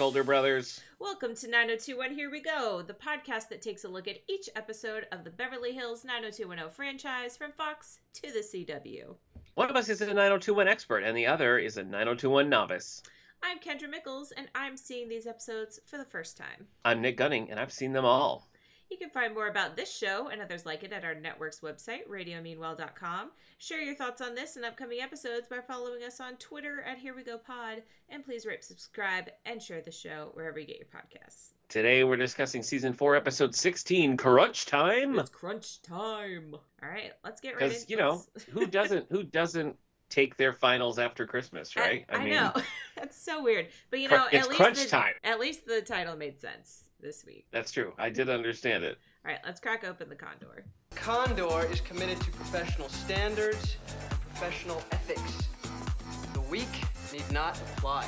Older Brothers. Welcome to 9021 Here We Go, the podcast that takes a look at each episode of the Beverly Hills 90210 franchise from Fox to the CW. One of us is a 9021 expert, and the other is a 9021 novice. I'm Kendra Mickles, and I'm seeing these episodes for the first time. I'm Nick Gunning, and I've seen them all. You can find more about this show and others like it at our network's website, radiomeanwhile.com. Share your thoughts on this and upcoming episodes by following us on Twitter at Here We Go Pod, and please rate, subscribe, and share the show wherever you get your podcasts. Today we're discussing season four, episode 16, Crunch Time. It's crunch time. All right, let's get right Because into you know who doesn't who doesn't take their finals after Christmas, right? I, I know that's so weird, but you Cr- know, it's at least crunch the, time. At least the title made sense this week. that's true. I did understand it. All right, let's crack open the condor. Condor is committed to professional standards professional ethics. The weak need not apply.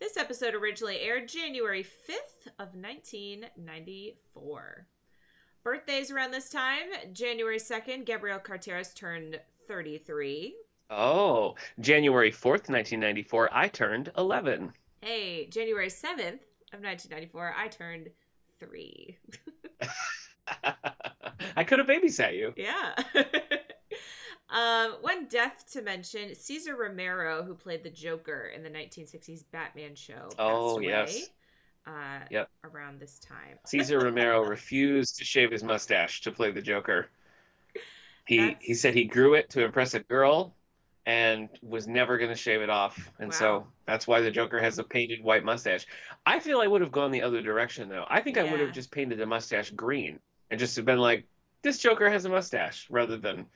This episode originally aired January 5th of 1994. Birthdays around this time, January 2nd, Gabrielle Carteris turned 33. Oh, January 4th, 1994, I turned 11. Hey, January 7th of 1994, I turned 3. I could have babysat you. Yeah. um, one death to mention Cesar Romero, who played the Joker in the 1960s Batman show. Oh, away, yes. Uh, Yep. Around this time. Cesar Romero refused to shave his mustache to play the Joker. He That's- he said he grew it to impress a girl and was never going to shave it off. And Wow. so that's why the Joker has a painted white mustache. I feel I would have gone the other direction though. I think I would have just painted the mustache green and just have been like this Joker has a mustache rather than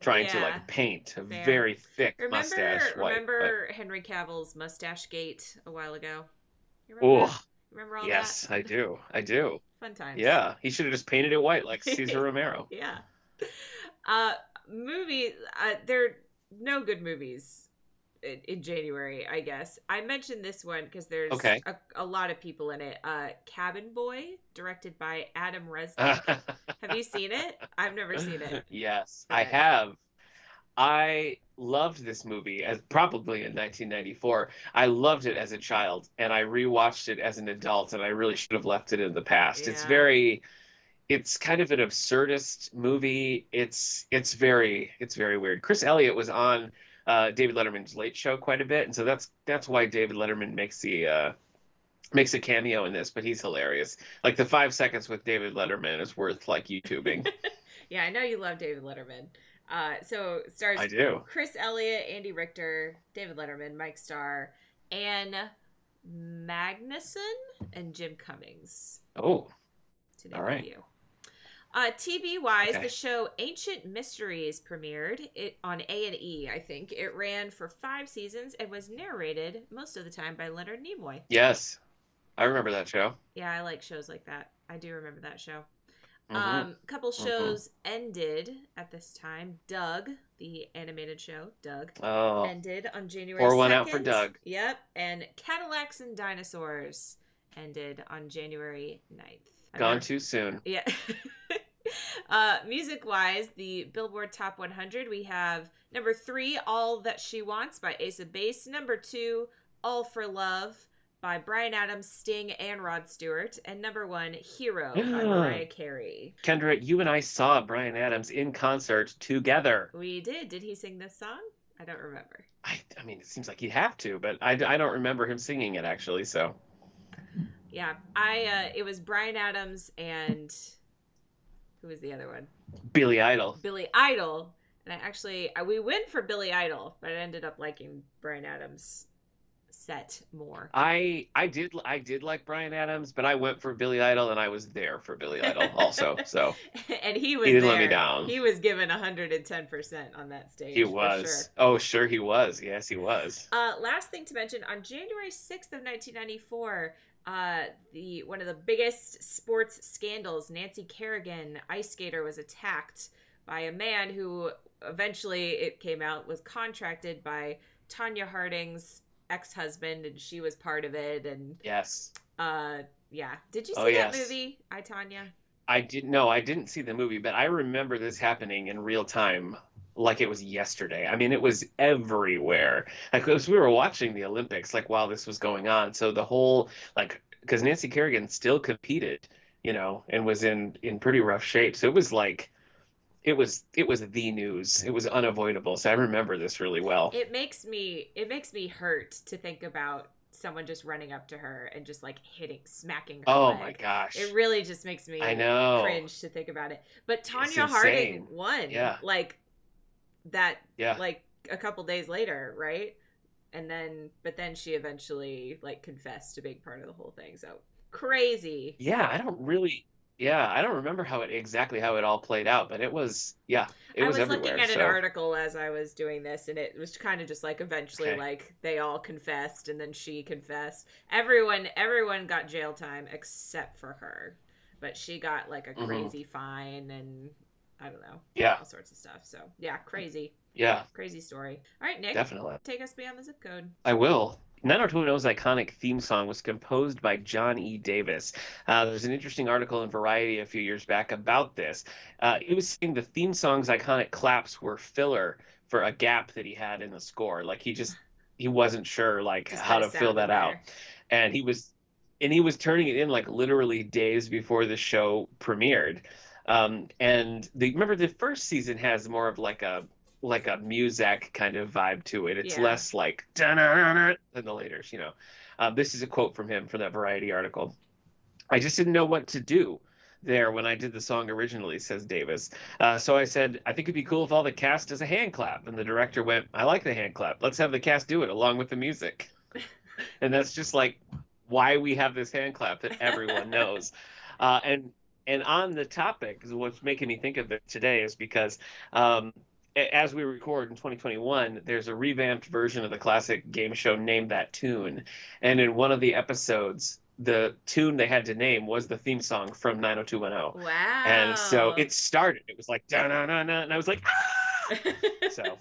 trying to like paint a Fair. very thick Remember, mustache white. remember Henry Cavill's mustache gate a while ago? You But, remember, oh, that? remember all yes, that? I do. I do. Fun times. Yeah, he should have just painted it white like Cesar Romero. Yeah. Uh, movie. Uh, there no good movies in, in January. I guess I mentioned this one because there's Okay. a, a lot of people in it. Uh, Cabin Boy, directed by Adam Resnick. Have you seen it? I've never seen it. Yes, I have. I loved this movie as probably in 1994. I loved it as a child, and I rewatched it as an adult, and I really should have left it in the past. It's very, it's kind of an absurdist movie. It's it's very it's very weird. Chris Elliott was on uh, David Letterman's Late Show quite a bit, and so that's that's why David Letterman makes the uh, makes a cameo in this. But he's hilarious. Like the five seconds with David Letterman is worth like YouTubing. Yeah, I know you love David Letterman. Uh, so stars I do. Chris Elliott, Andy Richter, David Letterman, Mike Starr, Ann Magnuson, and Jim Cummings. Oh. All right. few. Uh, TV wise, Okay. the show Ancient Mysteries premiered it on A and E. I think it ran for five seasons and was narrated most of the time by Leonard Nimoy. Yes, I remember that show. Yeah, I like shows like that. I do remember that show. Mhm. Um, couple Mhm. shows ended at this time. Doug, the animated show, Doug, oh, ended on January. Pour one 2nd. out for Doug. Yep, and Cadillacs and Dinosaurs ended on January 9th. gone Another- too soon. Yeah. uh, music wise, the Billboard Top 100, we have number three, All That She Wants by Ace of Base. Number two, All for Love by Bryan Adams, Sting, and Rod Stewart. And number one, Hero by Mariah Carey. Kendra, you and I saw Bryan Adams in concert together. We did. Did he sing this song? I don't remember. I, I mean, it seems like he'd have to, but I, I don't remember him singing it actually. So Yeah, I. Uh, it was Bryan Adams and who was the other one? Billy Idol. Billy Idol. And I actually, I, we went for Billy Idol, but I ended up liking Bryan Adams' set more. I I did I did like Bryan Adams, but I went for Billy Idol and I was there for Billy Idol also. So and he was he didn't there. let me down. He was given 110% on that stage. He was. sure. Oh, sure he was. Yes, he was. Uh, last thing to mention on January 6th of 1994, uh, the one of the biggest sports scandals, Nancy Kerrigan, ice skater, was attacked by a man who eventually it came out was contracted by Tonya Harding's ex-husband, and she was part of it. And Yes. uh, yeah, did you see Oh, that yes. movie, I Tonya? I didn't No, I didn't see the movie, but I remember this happening in real time. Like it was yesterday. I mean, it was everywhere. Like, as we were watching the Olympics, like while this was going on. So the whole like, because Nancy Kerrigan still competed, you know, and was in in pretty rough shape. So it was like, it was it was the news. It was unavoidable. So I remember this really well. It makes me it makes me hurt to think about someone just running up to her and just like hitting, smacking her. Oh leg. my gosh. It really just makes me I know. cringe to think about it. But Tonya Harding won. Yeah. Like that Yeah. like a couple days later, right? And then but then she eventually like confessed a big part of the whole thing. So crazy. Yeah, I don't really. Yeah, I don't remember how it exactly how it all played out, but it was yeah, it I was, was everywhere. looking at an article as I was doing this, and it was kind of just like eventually, Okay. like they all confessed, and then she confessed. Everyone, everyone got jail time except for her, but she got like a Mhm. crazy fine, and I don't know, Yeah, all sorts of stuff. So yeah, crazy, yeah, crazy story. All right, Nick, definitely. take us beyond the zip code. I will. 90210's iconic theme song was composed by John E. Davis. Uh, there's an interesting article in Variety a few years back about this. Uh, he was saying the theme song's iconic claps were filler for a gap that he had in the score. Like he just he wasn't sure like Just how to fill that out. and he was and he was turning it in like literally days before the show premiered um and the remember the first season has more of like a like a music kind of vibe to it it's Yeah. less like than the later you know um, this is a quote from him from that variety article i just didn't know what to do there when I did the song originally, says Davis. Uh, so I said, I think it'd be cool if all the cast does a hand clap. And the director went, I like the hand clap. Let's have the cast do it along with the music. and that's just like why we have this hand clap that everyone knows. Uh, and and on the topic, what's making me think of it today is because um, as we record in 2021, there's a revamped version of the classic game show Name That Tune. And in one of the episodes, the tune they had to name was the theme song from 90210. Wow. And so it started. It was like, da na na na. And I was like, ah! So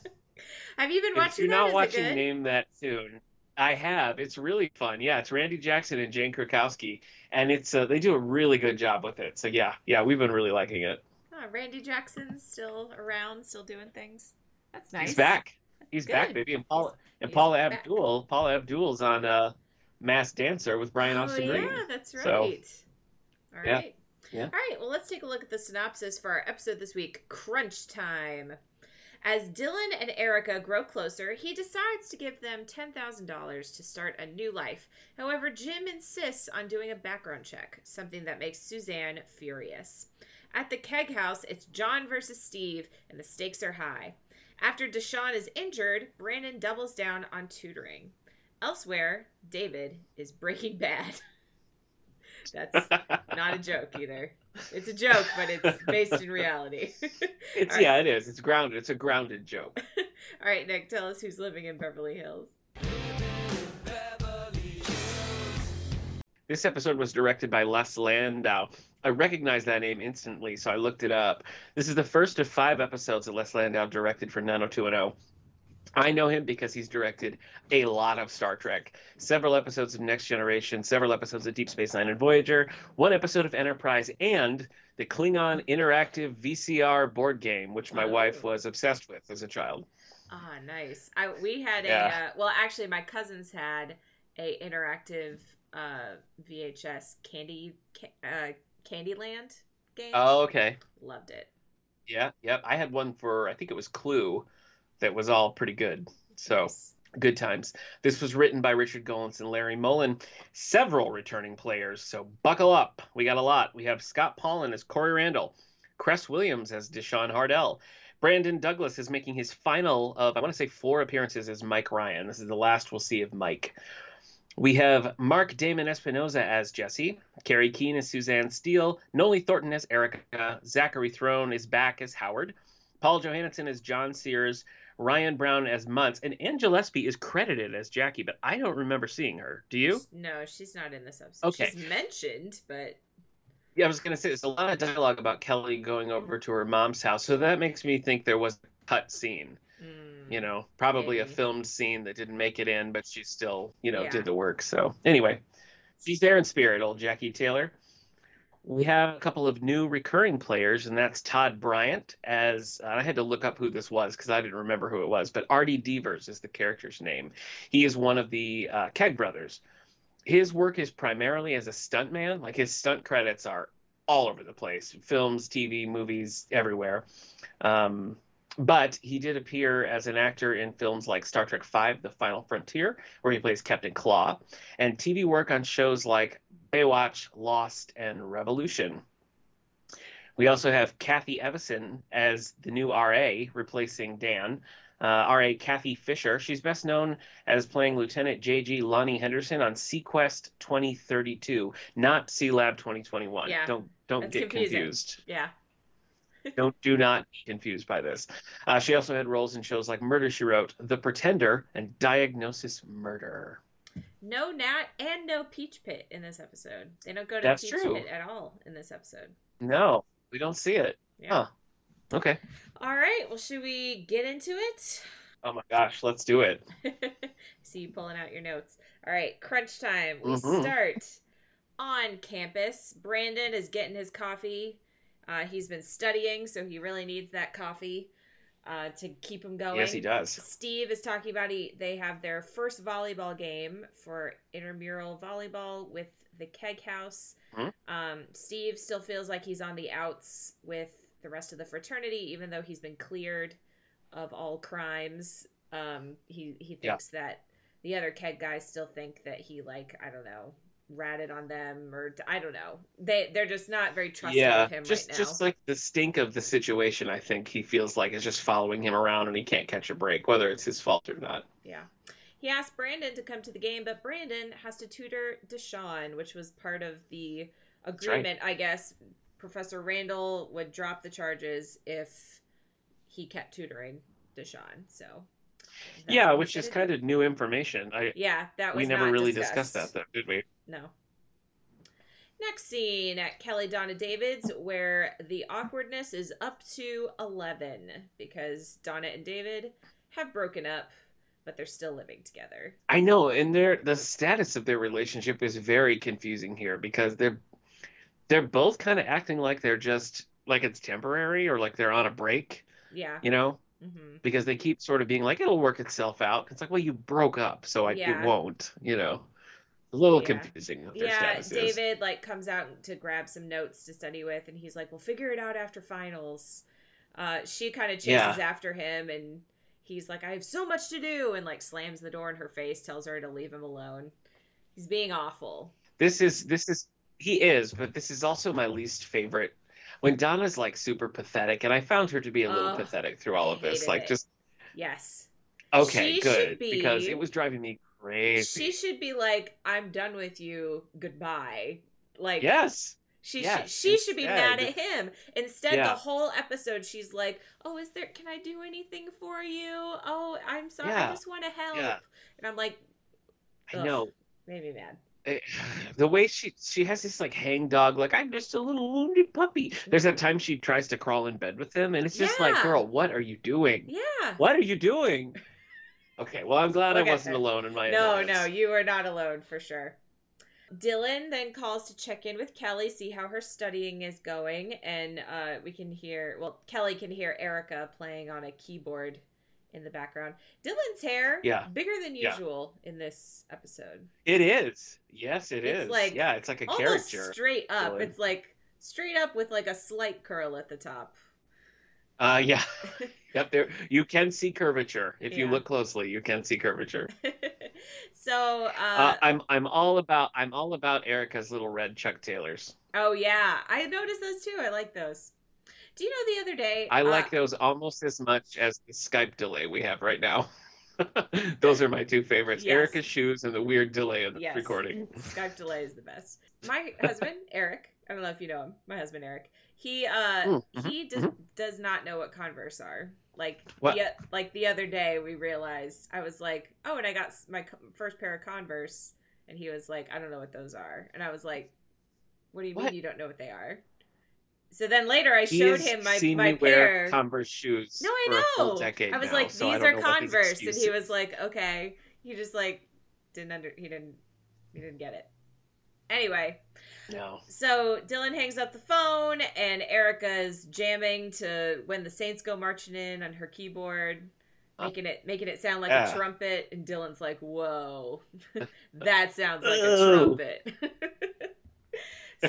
Have you been if watching you're that? not watching? Name That Tune, I have. It's really fun. Yeah, it's Randy Jackson and Jane Krakowski, and it's uh, they do a really good job with it. So yeah, yeah, we've been really liking it. Oh, Randy Jackson's still around, still doing things. That's nice. He's back. He's back, baby. And Paula and Paula back. Abdul. Paula Abdul's on uh, Masked Dancer with Brian oh, Austin Green. yeah, that's right. So, All right. yeah, yeah. All right. Well, let's take a look at the synopsis for our episode this week. Crunch time. As Dylan and Erica grow closer, he decides to give them $10,000 to start a new life. However, Jim insists on doing a background check, something that makes Suzanne furious. At the keg house, it's John versus Steve, and the stakes are high. After Deshaun is injured, Brandon doubles down on tutoring. Elsewhere, David is breaking bad. That's not a joke either. It's a joke, but it's based in reality. It's All right. yeah, it is. It's grounded. It's a grounded joke. All right, Nick, tell us who's living in Beverly Hills. This episode was directed by Les Landau. I recognized that name instantly, so I looked it up. This is the first of five episodes that Les Landau directed for 90210. I know him because he's directed a lot of Star Trek, several episodes of Next Generation, several episodes of Deep Space Nine and Voyager, one episode of Enterprise, and the Klingon interactive VCR board game, which my Oh. wife was obsessed with as a child. Ah, nice. I we had a uh, well, actually, my cousins had a interactive uh, VHS candy ca- uh, Candyland game. Oh, okay. Loved it. Yeah, yep. I had one for I think it was Clue that was all pretty good. So good times. This was written by Richard Gollance and Larry Mollin. Several returning players, so buckle up. We got a lot. We have Scott Paulin as Corey Randall, Cress Williams as Deshaun Hardell. Brandon Douglas is making his final of I want to say four appearances as Mike Ryan. This is the last we'll see of Mike. We have Mark Damon Espinoza as Jesse, Kerrie Keane as Suzanne Steele, Noley Thornton as Erica, Zachary Throne is back as Howard, Paul Johansson as John Sears, Ryan Brown as Muntz, and Ann Gillespie is credited as Jackie, but I don't remember seeing her. Do you? No, she's not in this episode. Okay. She's mentioned, but Yeah, I was going to say there's a lot of dialogue about Kelly going over to her mom's house, so that makes me think there was a cut scene. mm, You know, probably a filmed scene that didn't make it in, but she still, you know, Yeah. did the work. So anyway, she's there in spirit, old Jackie Taylor. We have a couple of new recurring players, and that's Todd Bryant as I had to look up who this was because I didn't remember who it was, but Artie Devers is the character's name. He is one of the uh, Keg brothers. His work is primarily as a stuntman. Like his stunt credits are all over the place films, TV, movies, everywhere. Um, but he did appear as an actor in films like Star Trek V The Final Frontier, where he plays Captain Klaa, and TV work on shows like Baywatch, Lost, and Revolution. We also have Kathy Evison as the new RA, replacing Dan. Uh, RA Kathy Fisher. She's best known as playing Lieutenant J.G. Lonnie Henderson on SeaQuest 2032, not Sealab 2021. Yeah, don't don't that's get confusing. confused. Yeah. don't do not be confused by this. Uh, she also had roles in shows like Murder She Wrote, The Pretender, and Diagnosis Murder. No Nat and no Peach Pit in this episode. They don't go to That's Peach true. Pit at all in this episode. No, we don't see it. Yeah. Huh. Okay. All right. Well, should we get into it? Oh my gosh, let's do it. See you pulling out your notes. All right, crunch time. We Mhm. start on campus. Brandon is getting his coffee. Uh, he's been studying, so he really needs that coffee uh, to keep him going. Yes, he does. Steve is talking about he they have their first volleyball game for intramural volleyball with the Keg House. Mhm. Um, Steve still feels like he's on the outs with the rest of the fraternity, even though he's been cleared of all crimes. Um, he he Yeah. thinks that the other Keg guys still think that he like I don't know ratted on them or I don't know. They they're just not very trusting yeah, of him just right now. just like the stink of the situation. I think he feels like is just following him around, and he can't catch a break, whether it's his fault or not. Yeah. He asked Brandon to come to the game, but Brandon has to tutor Deshaun, which was part of the right. agreement, I guess. Professor Randall would drop the charges if he kept tutoring Deshaun. So yeah, which is kind of new information. I. Yeah, that was we never really discussed. discussed that, though, did we? No. Next scene at Kelly Donna David's, where the awkwardness is up to 11 because Donna and David have broken up, but they're still living together. I know, and their the status of their relationship is very confusing here because they're they're both kind of acting like they're just like it's temporary or like they're on a break, Yeah. you know, hmm because they keep sort of being like it'll work itself out. It's like, well, you broke up, so I, Yeah. it won't, you know. A little Yeah. confusing Yeah, status is. David like comes out to grab some notes to study with, and he's like, "We'll figure it out after finals." Uh, she kind of chases Yeah. after him, and he's like, "I have so much to do," and like slams the door in her face, tells her to leave him alone. He's being awful. This is this is he is, but this is also my least favorite. When Donna's like super pathetic, and I found her to be a little Ugh, pathetic through all of this. Like it. just Yes, okay, She good be- because it was driving me crazy. she should be like, "I'm done with you. Goodbye." Like, yes. She Yes, should, she should be mad at him. Instead, Yeah. the whole episode, she's like, "Oh, is there? Can I do anything for you? Oh, I'm sorry. I just want to help." Yeah. And I'm like, I know. made me mad. Eh, the way she she has this like hangdog like i'm just a little wounded puppy there's that time she tries to crawl in bed with him and it's just like girl what are you doing Yeah. what are you doing okay well i'm glad Okay. i wasn't alone in my No, annoyance. no, you are not alone for sure. Dylan then calls to check in with Kelly, see how her studying is going, and uh, we can hear. Well, Kelly can hear Erica playing on a keyboard in the background. Dylan's hair, Yeah. bigger than Yeah. usual in this episode. it is yes it It's is. like yeah it's like a character straight up. Dylan. It's like straight up with like a slight curl at the top. uh yeah yep there you can see curvature if you look closely you can see curvature so, uh, uh, i'm i'm all about i'm all about erica's little red chuck taylors oh yeah, I noticed those too. I like those. Do you know the other day? I uh, like those almost as much as the Skype delay we have right now. those are my two favorites. Yes. Erica's shoes and the weird delay in the Yes. recording. Skype delay is the best. My husband Eric, I don't know if you know him. My husband Eric. He uh Mm, mhm, he does does not know what Converse are. Like What? the, like the other day we realized I was like, "Oh, and I got my first pair of Converse." And he was like, "I don't know what those are." And I was like, "What do you mean you don't know what they are?" So then later I He showed him my seen my me pair. wear Converse shoes No, I know. I was now, like, these don't are know what the Converse, and he was like, okay. He just like didn't under he didn't he didn't get it. Anyway, No. so Dylan hangs up the phone, and Erica's jamming to "When the Saints Go Marching In" on her keyboard, making it making it sound like Yeah. a trumpet. And Dylan's like, "Whoa, that sounds like a Oh. trumpet."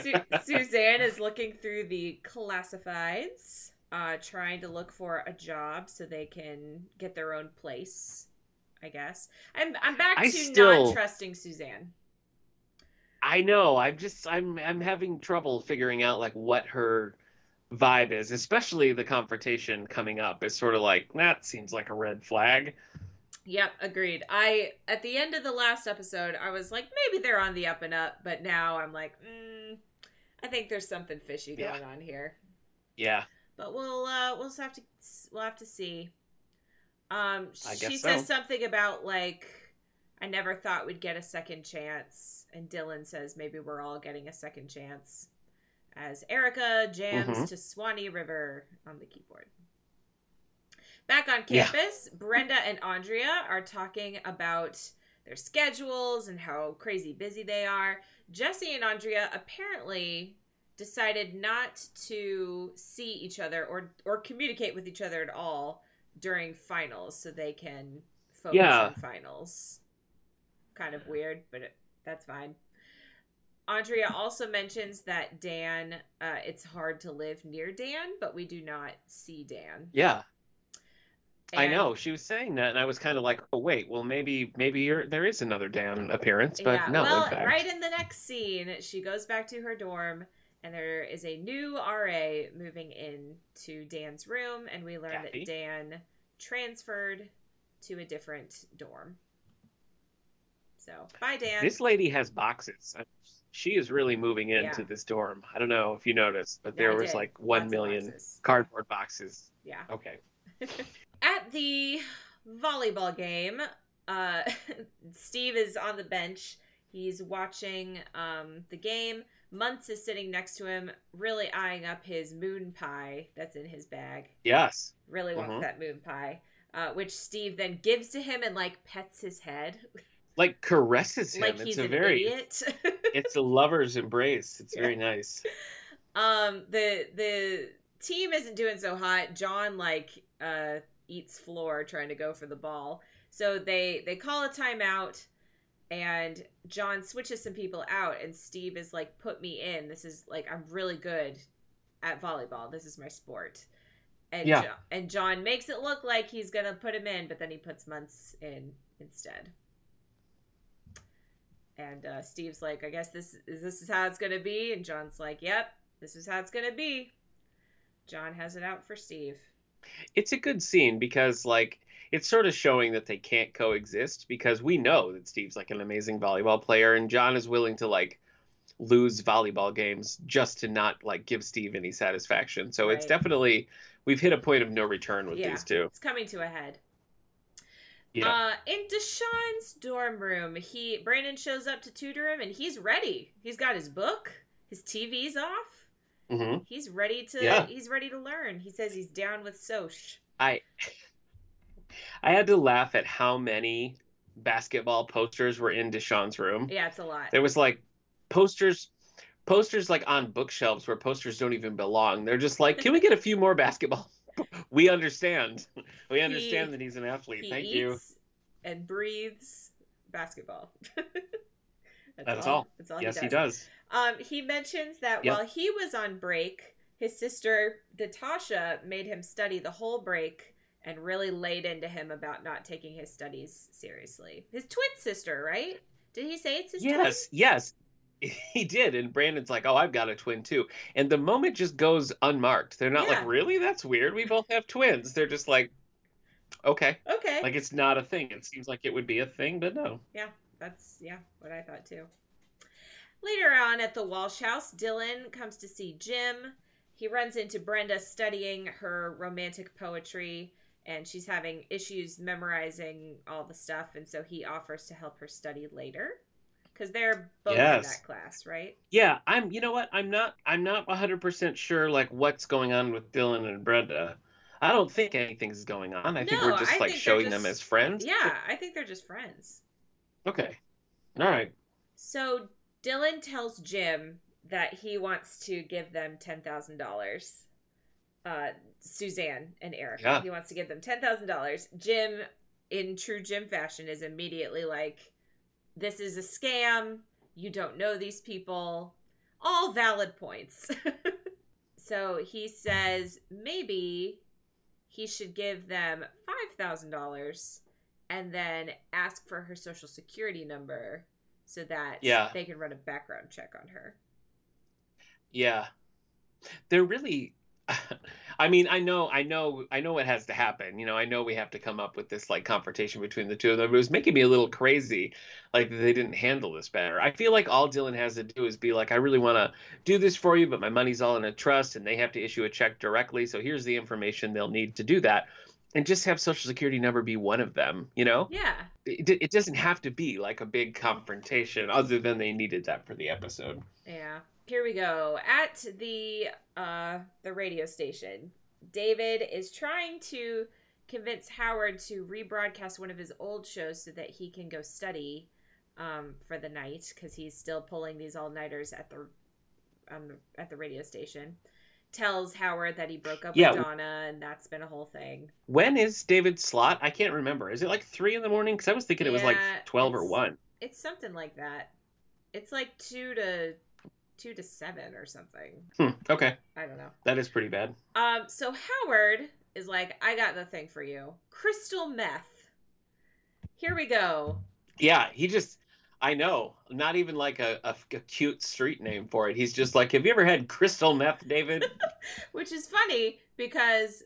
Su- Suzanne is looking through the classifieds, uh, trying to look for a job so they can get their own place. I guess I'm I'm back I to still- not trusting Suzanne. I know. I'm just I'm I'm having trouble figuring out like what her vibe is, especially the confrontation coming up. It's sort of like that seems like a red flag. Yep, agreed. I at the end of the last episode, I was like, maybe they're on the up and up, but now I'm like, mm, I think there's something fishy Yeah. going on here. Yeah. But we'll uh, we'll just have to we'll have to see. Um, she says so. something about like, I never thought we'd get a second chance, and Dylan says maybe we're all getting a second chance. As Erica jams Mhm. to Swanee River on the keyboard. Back on Yeah. campus, Brenda and Andrea are talking about their schedules and how crazy busy they are. Jesse and Andrea apparently decided not to see each other or or communicate with each other at all during finals so they can focus Yeah. on finals. Kind of weird, but it, that's fine. Andrea also mentions that Dan, uh, it's hard to live near Dan, but we do not see Dan. Yeah. I know. She was saying that and I was kind of like, "Oh wait, well maybe maybe you're, there is another Dan appearance." But yeah, no, well, in right in the next scene, she goes back to her dorm, and there is a new RA moving in to Dan's room, and we learn Kathy. that Dan transferred to a different dorm. So, bye, Dan. This lady has boxes. She is really moving into Yeah. this dorm. I don't know if you noticed, but Yeah, there was like one Lots million boxes. cardboard boxes. Yeah. Okay. At the volleyball game, uh, Steve is on the bench. He's watching um, the game. Muntz is sitting next to him, really eyeing up his moon pie that's in his bag. Yes. Really wants Mhm. that moon pie, uh, which Steve then gives to him and like pets his head, Like caresses him. like it's he's a an very idiot. it's a lover's embrace. It's very nice. um, the the team isn't doing so hot. John like uh eats floor trying to go for the ball, so they they call a timeout. And John switches some people out, and Steve is like, "Put me in. This is like I'm really good at volleyball. This is my sport." And Yeah. Jo- and John makes it look like he's gonna put him in, but then he puts Muntz in instead. And uh, Steve's like, "I guess this is this is how it's gonna be," and John's like, "Yep, this is how it's gonna be." John has it out for Steve. It's a good scene because like it's sort of showing that they can't coexist because we know that Steve's like an amazing volleyball player and John is willing to like lose volleyball games just to not like give Steve any satisfaction. So it's definitely we've hit a point of no return with Yeah. these two. It's coming to a head. Yeah. Uh, in Deshaun's dorm room, he Brandon shows up to tutor him, and he's ready. He's got his book, his TV's off. Hmm He's ready to. Yeah. He's ready to learn. He says he's down with Soch. I I had to laugh at how many basketball posters were in Deshaun's room. Yeah, it's a lot. There was like posters posters like on bookshelves where posters don't even belong. They're just like, can we get a few more basketball? we understand. We understand He- that he's an athlete. Thank you. and breathes basketball. that's, That's all. That's all Yes, he he does. Um, he mentions that Yep. while he was on break, his sister Natasha made him study the whole break and really laid into him about not taking his studies seriously. His twin sister, right? Did he say it's his Yes, yes. He did. And Brandon's like, oh, I've got a twin too. And the moment just goes unmarked. They're not Yeah. like, really? That's weird. We both have twins. They're just like, okay. Okay. Like it's not a thing. It seems like it would be a thing, but no. Yeah, that's yeah, what I thought too. Later on at the Walsh house, Dylan comes to see Jim. He runs into Brenda studying her romantic poetry, and she's having issues memorizing all the stuff, and so he offers to help her study later. Because they're both in that class, right? Yeah, I'm. You know what? I'm not. I'm not 100 percent sure like what's going on with Dylan and Brenda. I don't think anything's going on. I think we're just I like showing them as friends. Yeah, I think they're just friends. Okay. All right. So Dylan tells Jim that he wants to give them ten thousand dollars. Uh, Suzanne and Eric. Yeah. He wants to give them ten thousand dollars. Jim, in true Jim fashion, is immediately like, "This is a scam. You don't know these people." All valid points. so he says maybe he should give them five thousand dollars and then ask for her social security number so that Yeah. they can run a background check on her. Yeah. They're really I mean, I know I know I know what has to happen. You know, I know we have to come up with this like confrontation between the two of them. It was making me a little crazy like they didn't handle this better. I feel like all Dylan has to do is be like I really want to do this for you, but my money's all in a trust and they have to issue a check directly. So here's the information they'll need to do that. And just have social security number be one of them, you know? Yeah. It, it doesn't have to be like a big confrontation other than they needed that for the episode. Yeah. Here we go. At the uh the radio station, David is trying to convince Howard to rebroadcast one of his old shows so that he can go study um for the night cuz he's still pulling these all-nighters at the um at the radio station. Tells Howard that he broke up Yeah. with Donna and that's been a whole thing. When is David's slot? I can't remember. Is it like three in the morning? Because I was thinking it was like twelve or one. It's something like that. It's like 2 to 2 to 7 or something. Hmm, okay, I don't know. that is pretty bad. Um, so Howard is like, I got the thing for you. Crystal meth. Here we go. Yeah, he just. I know. Not even like a, a, a cute street name for it. He's just like, have you ever had crystal meth, David? Which is funny because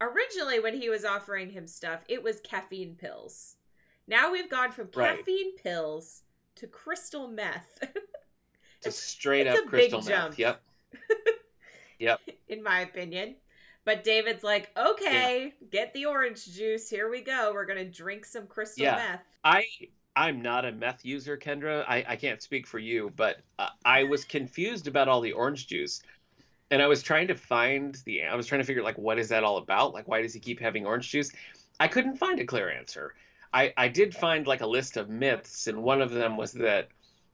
originally when he was offering him stuff, it was caffeine pills. Now we've gone from Right. caffeine pills to crystal meth, Just straight it's up crystal jump. meth. Yep. Yep. In my opinion. But David's like, okay, get the orange juice. Here we go. We're going to drink some crystal Yeah. meth. I I'm not a meth user, Kendra. I, I can't speak for you, but uh, I was confused about all the orange juice, and I was trying to find the. I was trying to figure like what is that all about? Like why does he keep having orange juice? I couldn't find a clear answer. I I did find like a list of myths, and one of them was that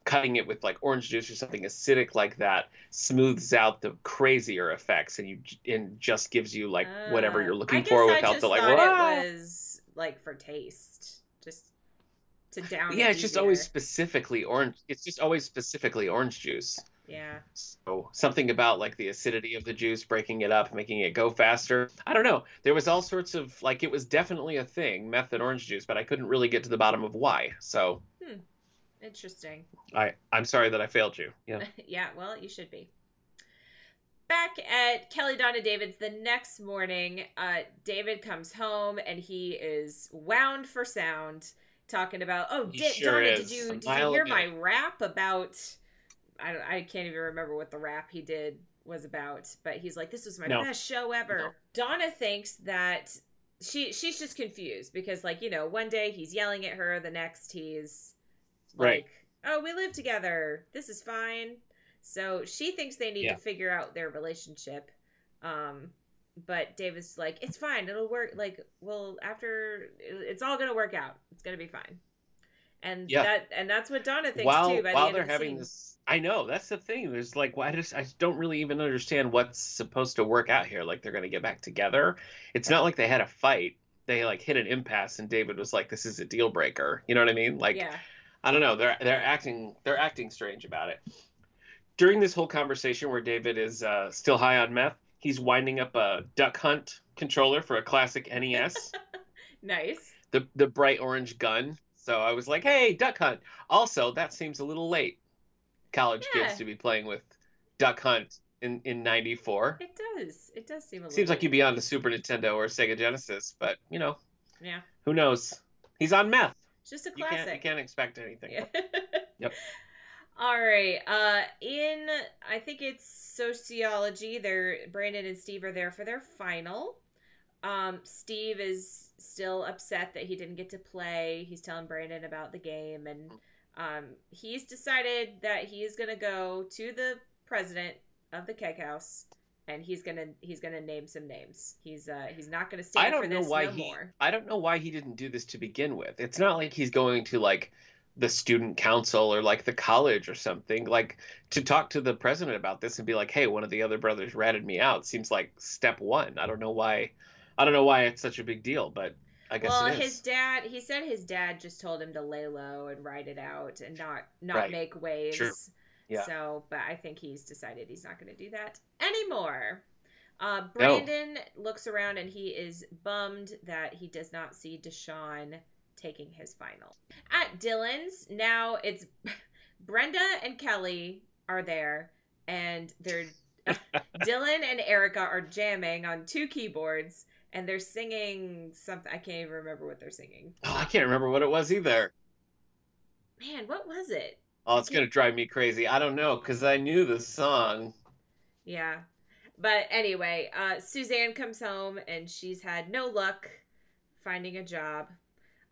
cutting it with like orange juice or something acidic like that smooths out the crazier effects, and you and just gives you like whatever Uh, you're looking guess for without the like. thought it was like for taste, just to down. yeah it it's just always specifically orange it's just always specifically orange juice yeah. so something about like the acidity of the juice breaking it up making it go faster i don't know there was all sorts of like it was definitely a thing meth and orange juice but i couldn't really get to the bottom of why so Interesting. i i'm sorry that i failed you yeah yeah, well, you should be. Back at Kelly Donna David's the next morning, uh, David comes home and he is wound for sound, talking about, "Oh, He sure Donna, did you did you hear my rap about? I I can't even remember what the rap he did was about, but he's like, "This was my No. best show ever." No. Donna thinks that she she's just confused because, like, you know, one day he's yelling at her, the next he's like, Right. "Oh, we live together. This is fine." So she thinks they need Yeah. to figure out their relationship. Um, but David's like, "It's fine. It'll work. Like, well, after it's all gonna work out. It's gonna be fine." And Yeah. that and that's what Donna thinks while too. By while the end they're of the having scene. this i know that's the thing there's like why just i just don't really even understand what's supposed to work out here like they're gonna get back together it's not like they had a fight they like hit an impasse and david was like this is a deal breaker you know what i mean like yeah, I don't know. They're they're acting they're acting strange about it. During this whole conversation where David is uh, still high on meth, he's winding up a Duck Hunt controller for a classic NES, nice. the the bright orange gun. So I was like, "Hey, Duck Hunt." Also, that seems a little late. College Yeah. kids to be playing with Duck Hunt in in '94. It does. It does seem a little Seems like you'd be on the Super Nintendo or Sega Genesis, but you know, Yeah, who knows? He's on meth. just a You can't you can't expect anything. Yeah. Yep. All right. Uh in I think it's sociology. They're Brandon and Steve are there for their final. Um Steve is still upset that he didn't get to play. He's telling Brandon about the game and um he's decided that he is going to go to the president of the keg house and he's going to he's going to name some names. He's uh he's not going to stand I don't for know this why no he. more. I don't know why he didn't do this to begin with. It's not like he's going to like the student council or like the college or something like to talk to the president about this and be like hey one of the other brothers ratted me out seems like step one i don't know why i don't know why it's such a big deal but i guess well it is. his dad he said his dad just told him to lay low and ride it out and not not Right. make waves True. Yeah. so but i think he's decided he's not going to do that anymore uh, No. brandon looks around and he is bummed that he does not see deshaun taking his final. At dylan's now it's brenda and kelly are there and they're dylan and erica are jamming on two keyboards and they're singing something i can't even remember what they're singing. Oh, i can't remember what it was either. Man what was it? Oh it's gonna drive me crazy. I don't know because i knew the song. Yeah. But anyway, uh, Suzanne comes home and she's had no luck finding a job.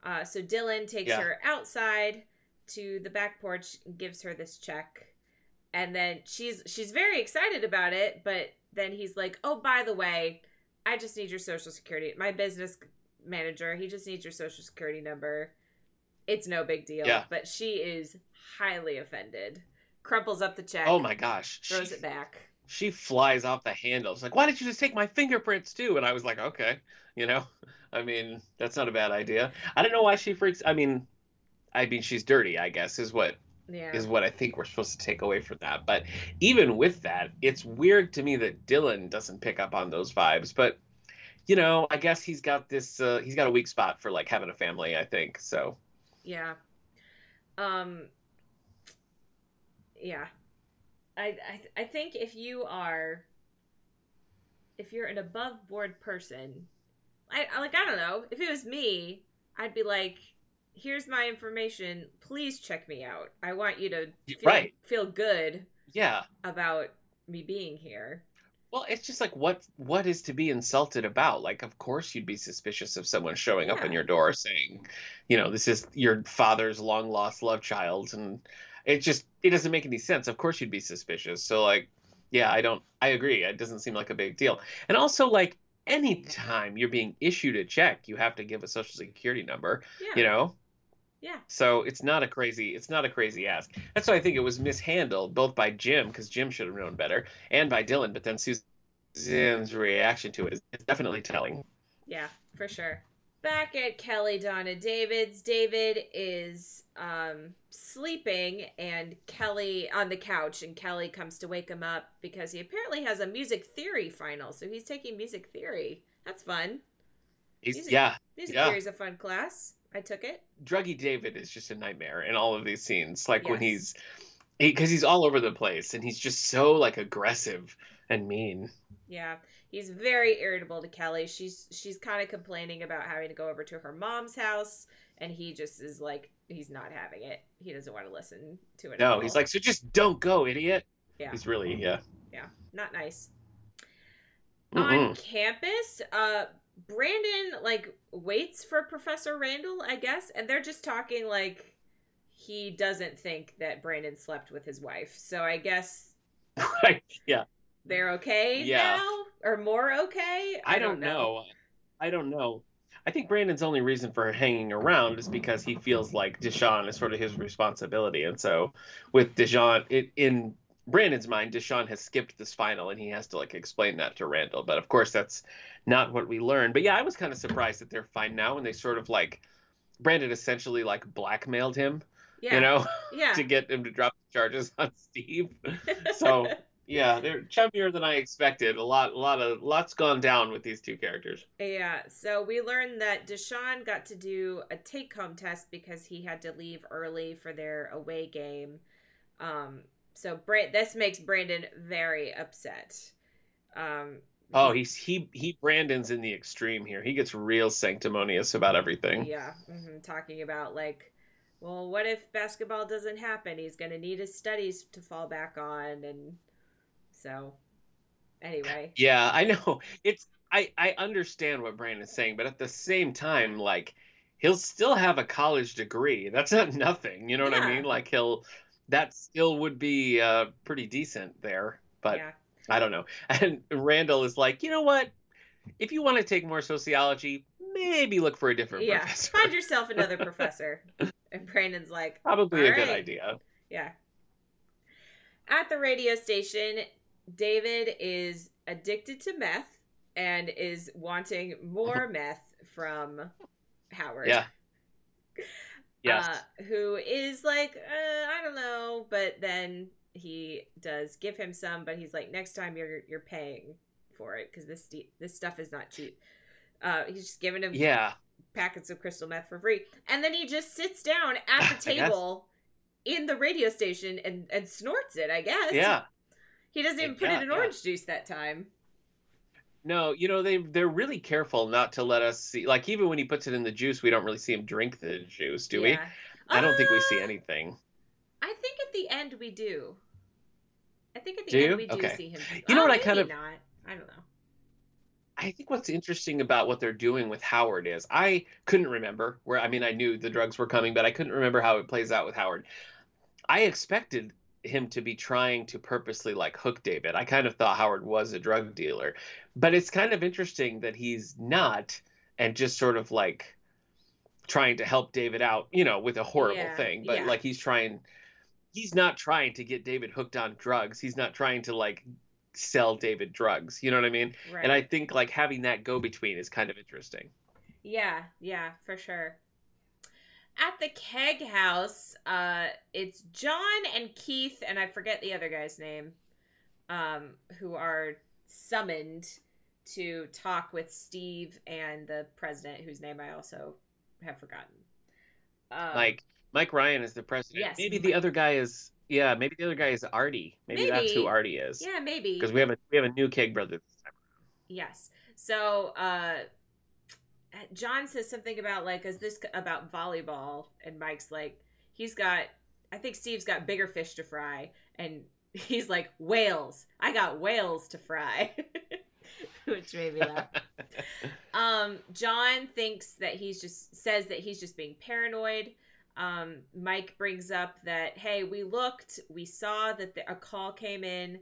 Uh, so Dylan takes Yeah. her outside to the back porch and gives her this check. And then she's she's very excited about it, but then he's like, "Oh, by the way, I just need your social security. My business manager, he just needs your social security number. It's no big deal." Yeah. But she is highly offended. Crumples up the check. oh my gosh Throws she, it back. she flies off the handle it's like why didn't you just take my fingerprints too and i was like okay you know i mean that's not a bad idea i don't know why she freaks i mean i mean she's dirty i guess is what Yeah. is what I think we're supposed to take away from that. But even with that, it's weird to me that Dylan doesn't pick up on those vibes. But you know, I guess he's got this. Uh, he's got a weak spot for like having a family. I think so. Yeah. Um yeah. I I I think if you are if you're an above board person, I like I don't know, if it was me, I'd be like here's my information, please check me out. I want you to feel, right. feel good Yeah. about me being here. Well, it's just like what what is to be insulted about? Like, of course you'd be suspicious of someone showing up on your door saying, you know, this is your father's long lost love child, and it just it doesn't make any sense. Of course you'd be suspicious. So like, yeah, I don't. I agree. It doesn't seem like a big deal. And also like. Anytime you're being issued a check, you have to give a social security number, Yeah. you know? Yeah. So it's not a crazy it's not a crazy ask. That's why I think it was mishandled both by Jim because Jim should have known better, and by Dylan. But then Suzanne's reaction to it is definitely telling. Yeah, for sure. Back at Kelly Donna David's, David is um, sleeping and Kelly on the couch, and Kelly comes to wake him up because he apparently has a music theory final. So he's taking music theory. That's fun. He's, Music- yeah, Music Yeah. theory is a fun class. I took it. druggy David is just a nightmare in all of these scenes. Like when he's because he's all over the place and he's just so like aggressive and mean. Yeah, he's very irritable to Kelly. She's she's kind of complaining about having to go over to her mom's house, and he just is like he's not having it. He doesn't want to listen to it. No, all. he's like, so just don't go, idiot. Yeah. He's really yeah. yeah, not nice. Mm-mm. On campus, uh, Brandon like waits for Professor Randall, I guess, and they're just talking like he doesn't think that Brandon slept with his wife. So I guess right. Yeah. They're okay Yeah. now, or more okay. I don't know. I don't know. I think Brandon's only reason for hanging around is because he feels like Deshaun is sort of his responsibility, and so with Deshaun, it, in Brandon's mind, Deshaun has skipped this final, and he has to like explain that to Randall. But of course, that's not what we learned. But yeah, I was kind of surprised that they're fine now, and they sort of like Brandon essentially like blackmailed him, Yeah, you know, yeah. to get him to drop the charges on Steve. So yeah, they're chummier than I expected. A lot, a lot of, lots gone down with these two characters. Yeah, so we learned that Deshaun got to do a take home test because he had to leave early for their away game. Um, so Bra- this makes Brandon very upset. Um, Oh, he's he he Brandon's in the extreme here. He gets real sanctimonious about everything. yeah, hmm talking about like, well, what if basketball doesn't happen? He's gonna need his studies to fall back on, and so anyway, Yeah, I know. It's I I understand what Brandon's saying, but at the same time, like he'll still have a college degree. That's not nothing. You know what I mean? Like he'll that still would be uh pretty decent there. But yeah, I don't know. And Randall is like, you know what? If you want to take more sociology, maybe look for a different yeah, professor. find yourself another professor. And Brandon's like, Probably a All good idea. yeah. At the radio station, David is addicted to meth and is wanting more meth from Howard. Yeah. Yes. Uh, who is like, uh, I don't know, but then he does give him some, but he's like, next time you're you're paying for it because this this stuff is not cheap. Uh, he's just giving him yeah. packets of crystal meth for free, and then he just sits down at the table in the radio station and and snorts it. I guess. Yeah. He doesn't even put Yeah, it in yeah. orange juice that time. No, you know they they're really careful not to let us see. Like even when he puts it in the juice, we don't really see him drink the juice, do we? I don't think we see Uh, anything. I think at the end we do. I think at the Do end we do Okay. see him. You know Oh, what I kind of- not. I don't know. I think what's interesting about what they're doing with Howard is I couldn't remember where I mean I knew the drugs were coming, but I couldn't remember how it plays out with Howard. I expected him to be trying to purposely like hook David. I kind of thought Howard was a drug dealer. But it's kind of interesting that he's not and just sort of like trying to help David out, you know, with a horrible Yeah, thing, but yeah. like he's trying he's not trying to get David hooked on drugs. He's not trying to like sell David drugs. You know what I mean? Right. And I think like having that go between is kind of interesting. Yeah, yeah, for sure. At the keg house, uh, it's John and Keith, and I forget the other guy's name, um, who are summoned to talk with Steve and the president, whose name I also have forgotten. Um, Mike Mike Ryan is the president. yes, maybe the other guy is yeah, maybe the other guy is Artie. Maybe, that's who Artie is. yeah, maybe. Because we have a we have a new keg brother this time. Yes. So, uh, John says something about like, is this about volleyball? And Mike's like, he's got, I think Steve's got bigger fish to fry, and he's like, whales. I got whales to fry, which made me laugh. Um, John thinks that he's just says that he's just being paranoid. Um, Mike brings up that hey, we looked, we saw that the, a call came in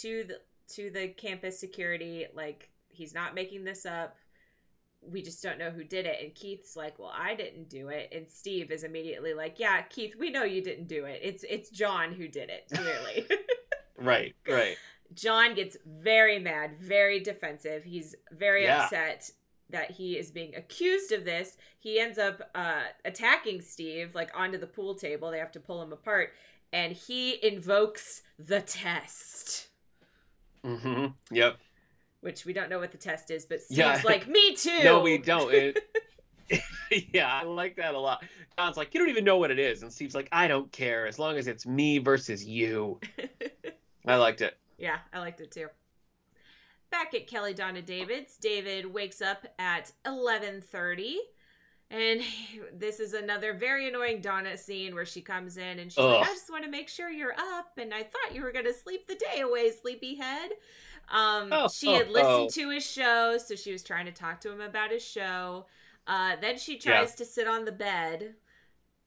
to the to the campus security. Like he's not making this up. We just don't know who did it. And Keith's like, well, I didn't do it. And Steve is immediately like, yeah, Keith, we know you didn't do it. It's it's John who did it. Clearly. right, right. John gets very mad, very defensive. He's very Yeah. upset that he is being accused of this. He ends up uh, attacking Steve, like onto the pool table. They have to pull him apart, and he invokes the test, hmm Yep. Which we don't know what the test is, but Steve's Yeah. like, "Me too." No, we don't. It, yeah, I like that a lot. John's like, you don't even know what it is, and Steve's like, I don't care as long as it's me versus you. I liked it. Yeah, I liked it too. Back at Kelly Donna David's, David wakes up at 11:30 and this is another very annoying Donna scene where she comes in and she's like, "I just want to make sure you're up and I thought you were going to sleep the day away, sleepyhead." Um Oh, she had oh, listened oh. to his show, so she was trying to talk to him about his show. Uh then she tries to sit on the bed.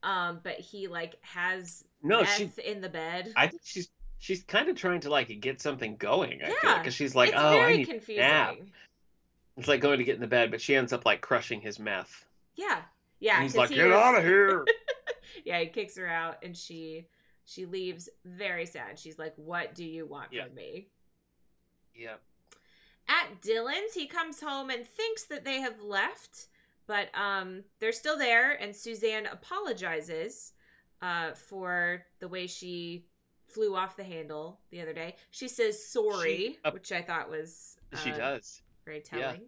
Um but he like has No, meth she. in the bed. I think she's she's kind of trying to like get something going. I Yeah, because she's like, it's oh, very I need confusing. nap. It's like going to get in the bed, but she ends up like crushing his meth. Yeah, yeah. And he's like, he get was- out of here. yeah, he kicks her out, and she she leaves very sad. She's like, "What do you want Yeah. from me?" Yeah. At Dylan's, he comes home and thinks that they have left, but um, they're still there. And Suzanne apologizes uh, for the way she flew off the handle the other day. She says sorry, She- uh, which I thought was She uh, does. very Yeah. telling.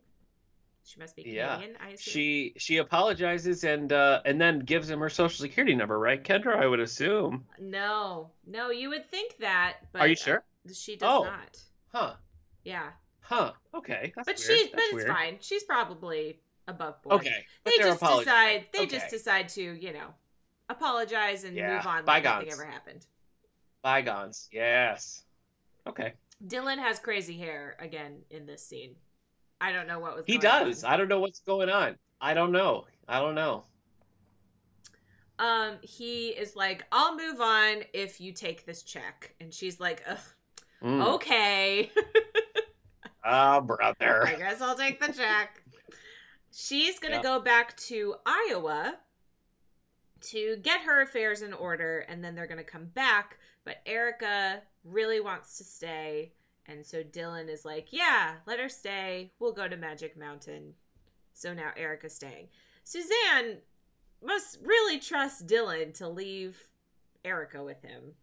She must be Yeah. Canadian. I assume. She she apologizes and uh and then gives him her social security number, right, Kendra? I would assume. No, no, you would think that, but Are you sure? she does Oh. not. Huh. Yeah, Huh. Okay. That's but weird. she's but That's it's weird. fine. She's probably above board. Okay. But they just decide. They just decide to you know apologize and Yeah, move on like nothing bygones. ever happened. Bygones. Yes. Okay. Dylan has crazy hair again in this scene. I don't know what was. He does. on. I don't know what's going on. I don't know. I don't know. Um, he is like, "I'll move on if you take this check," and she's like, Ugh, Mm. "Okay." Ah, I brother. I guess I'll take the check. She's gonna Yeah. go back to Iowa to get her affairs in order, and then they're going to come back. But Erica really wants to stay. And so Dylan is like, Yeah, let her stay. We'll go to Magic Mountain. So now Erica's staying. Suzanne must really trust Dylan to leave Erica with him.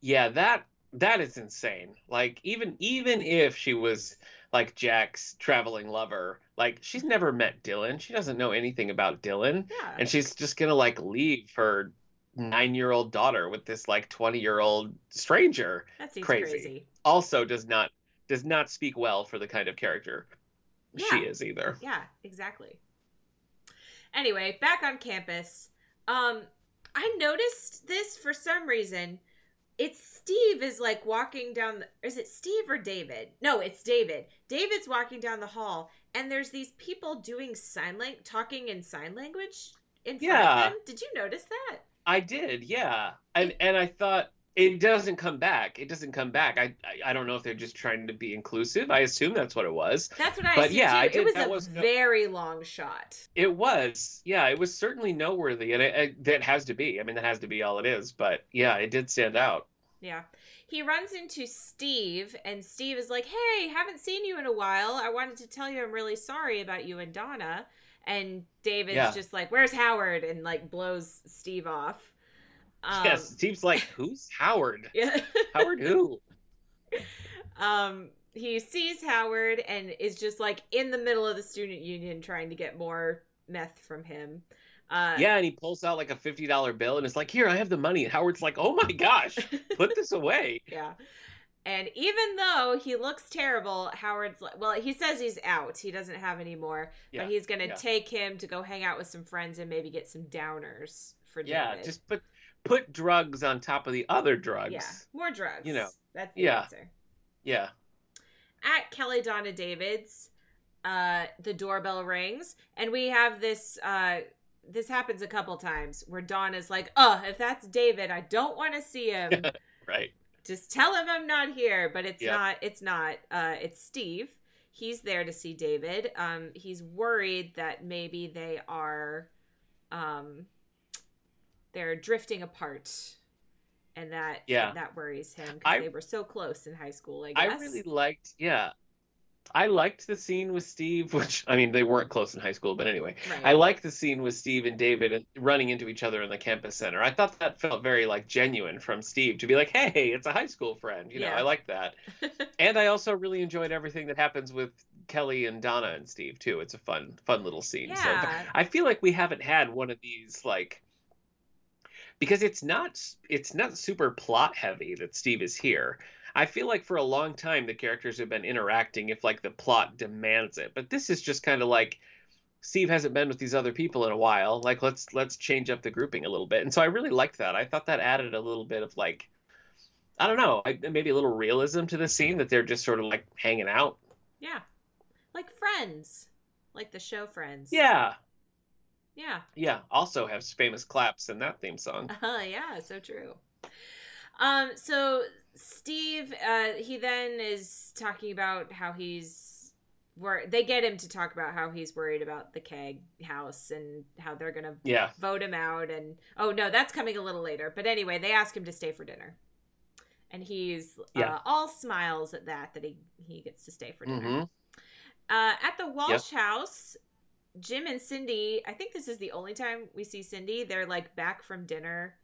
Yeah, that that is insane. Like even even if she was like Jack's traveling lover, like she's never met Dylan. She doesn't know anything about Dylan. Yeah. And she's just gonna like leave her nine year old daughter with this like twenty year old stranger. that seems crazy. crazy. Also does not does not speak well for the kind of character she is either. Yeah, exactly. Anyway, back on campus. Um, I noticed this for some reason. It's Steve is like walking down the is it Steve or David? No, it's David. David's walking down the hall and there's these people doing sign language talking in sign language in front Yeah. of him. Did you notice that? I did, yeah. And and I thought it doesn't come back. It doesn't come back. I I, I don't know if they're just trying to be inclusive. I assume that's what it was. That's what I But yeah. I it was a was very long shot. It was, yeah. It was certainly noteworthy, and it, it, that has to be. I mean, that has to be all it is. But yeah, it did stand out. Yeah. He runs into Steve, and Steve is like, Hey, haven't seen you in a while. I wanted to tell you I'm really sorry about you and Donna. And David's Yeah. just like, Where's Howard? And like blows Steve off. Um, yes, Steve's like, who's Howard? Yeah. Howard who? um, he sees Howard and is just like in the middle of the student union trying to get more meth from him. Uh, Yeah, and he pulls out like a fifty dollar bill and it's like, "Here, I have the money." And Howard's like, "Oh my gosh, put this away." Yeah. And even though he looks terrible, Howard's like, well, he says he's out. He doesn't have any more, Yeah, but he's going to yeah. take him to go hang out with some friends and maybe get some downers for Yeah, just put put drugs on top of the other drugs. yeah, more drugs. You know, that's the yeah. answer. Yeah. At Kelly Donna David's, uh, the doorbell rings, and we have this. Uh, this happens a couple times where Donna's like, "Oh, if that's David, I don't want to see him." Right. just tell him I'm not here, but it's Yep. not it's not uh it's Steve. He's there to see David. Um he's worried that maybe they are um they're drifting apart and that Yeah. that worries him because they were so close in high school, I I really liked. Yeah. I liked the scene with Steve, which I mean they weren't close in high school, but anyway, right. I liked the scene with Steve and David and running into each other in the campus center. I thought that felt very like genuine from Steve to be like, "Hey, it's a high school friend." You know, Yeah. I like that. and I also really enjoyed everything that happens with Kelly and Donna and Steve too. It's a fun, fun little scene. So I feel like we haven't had one of these like because it's not it's not super plot heavy that Steve is here. I feel like for a long time the characters have been interacting if like the plot demands it. But this is just kind of like Steve hasn't been with these other people in a while. Like let's let's change up the grouping a little bit. And so I really liked that. I thought that added a little bit of like I don't know, maybe a little realism to the scene that they're just sort of like hanging out. yeah. Like Friends. Like the show Friends. Yeah. Yeah. Yeah. Also has famous claps in that theme song. Uh, yeah, so true. Um, so Steve, uh, he then is talking about how he's wor- they get him to talk about how he's worried about the keg house and how they're gonna Yeah. vote him out and oh no, that's coming a little later. But anyway, they ask him to stay for dinner. And he's Yeah. uh, all smiles at that that he he gets to stay for dinner. hmm Uh, at the Walsh house, Jim and Cindy, I think this is the only time we see Cindy. They're like back from dinner,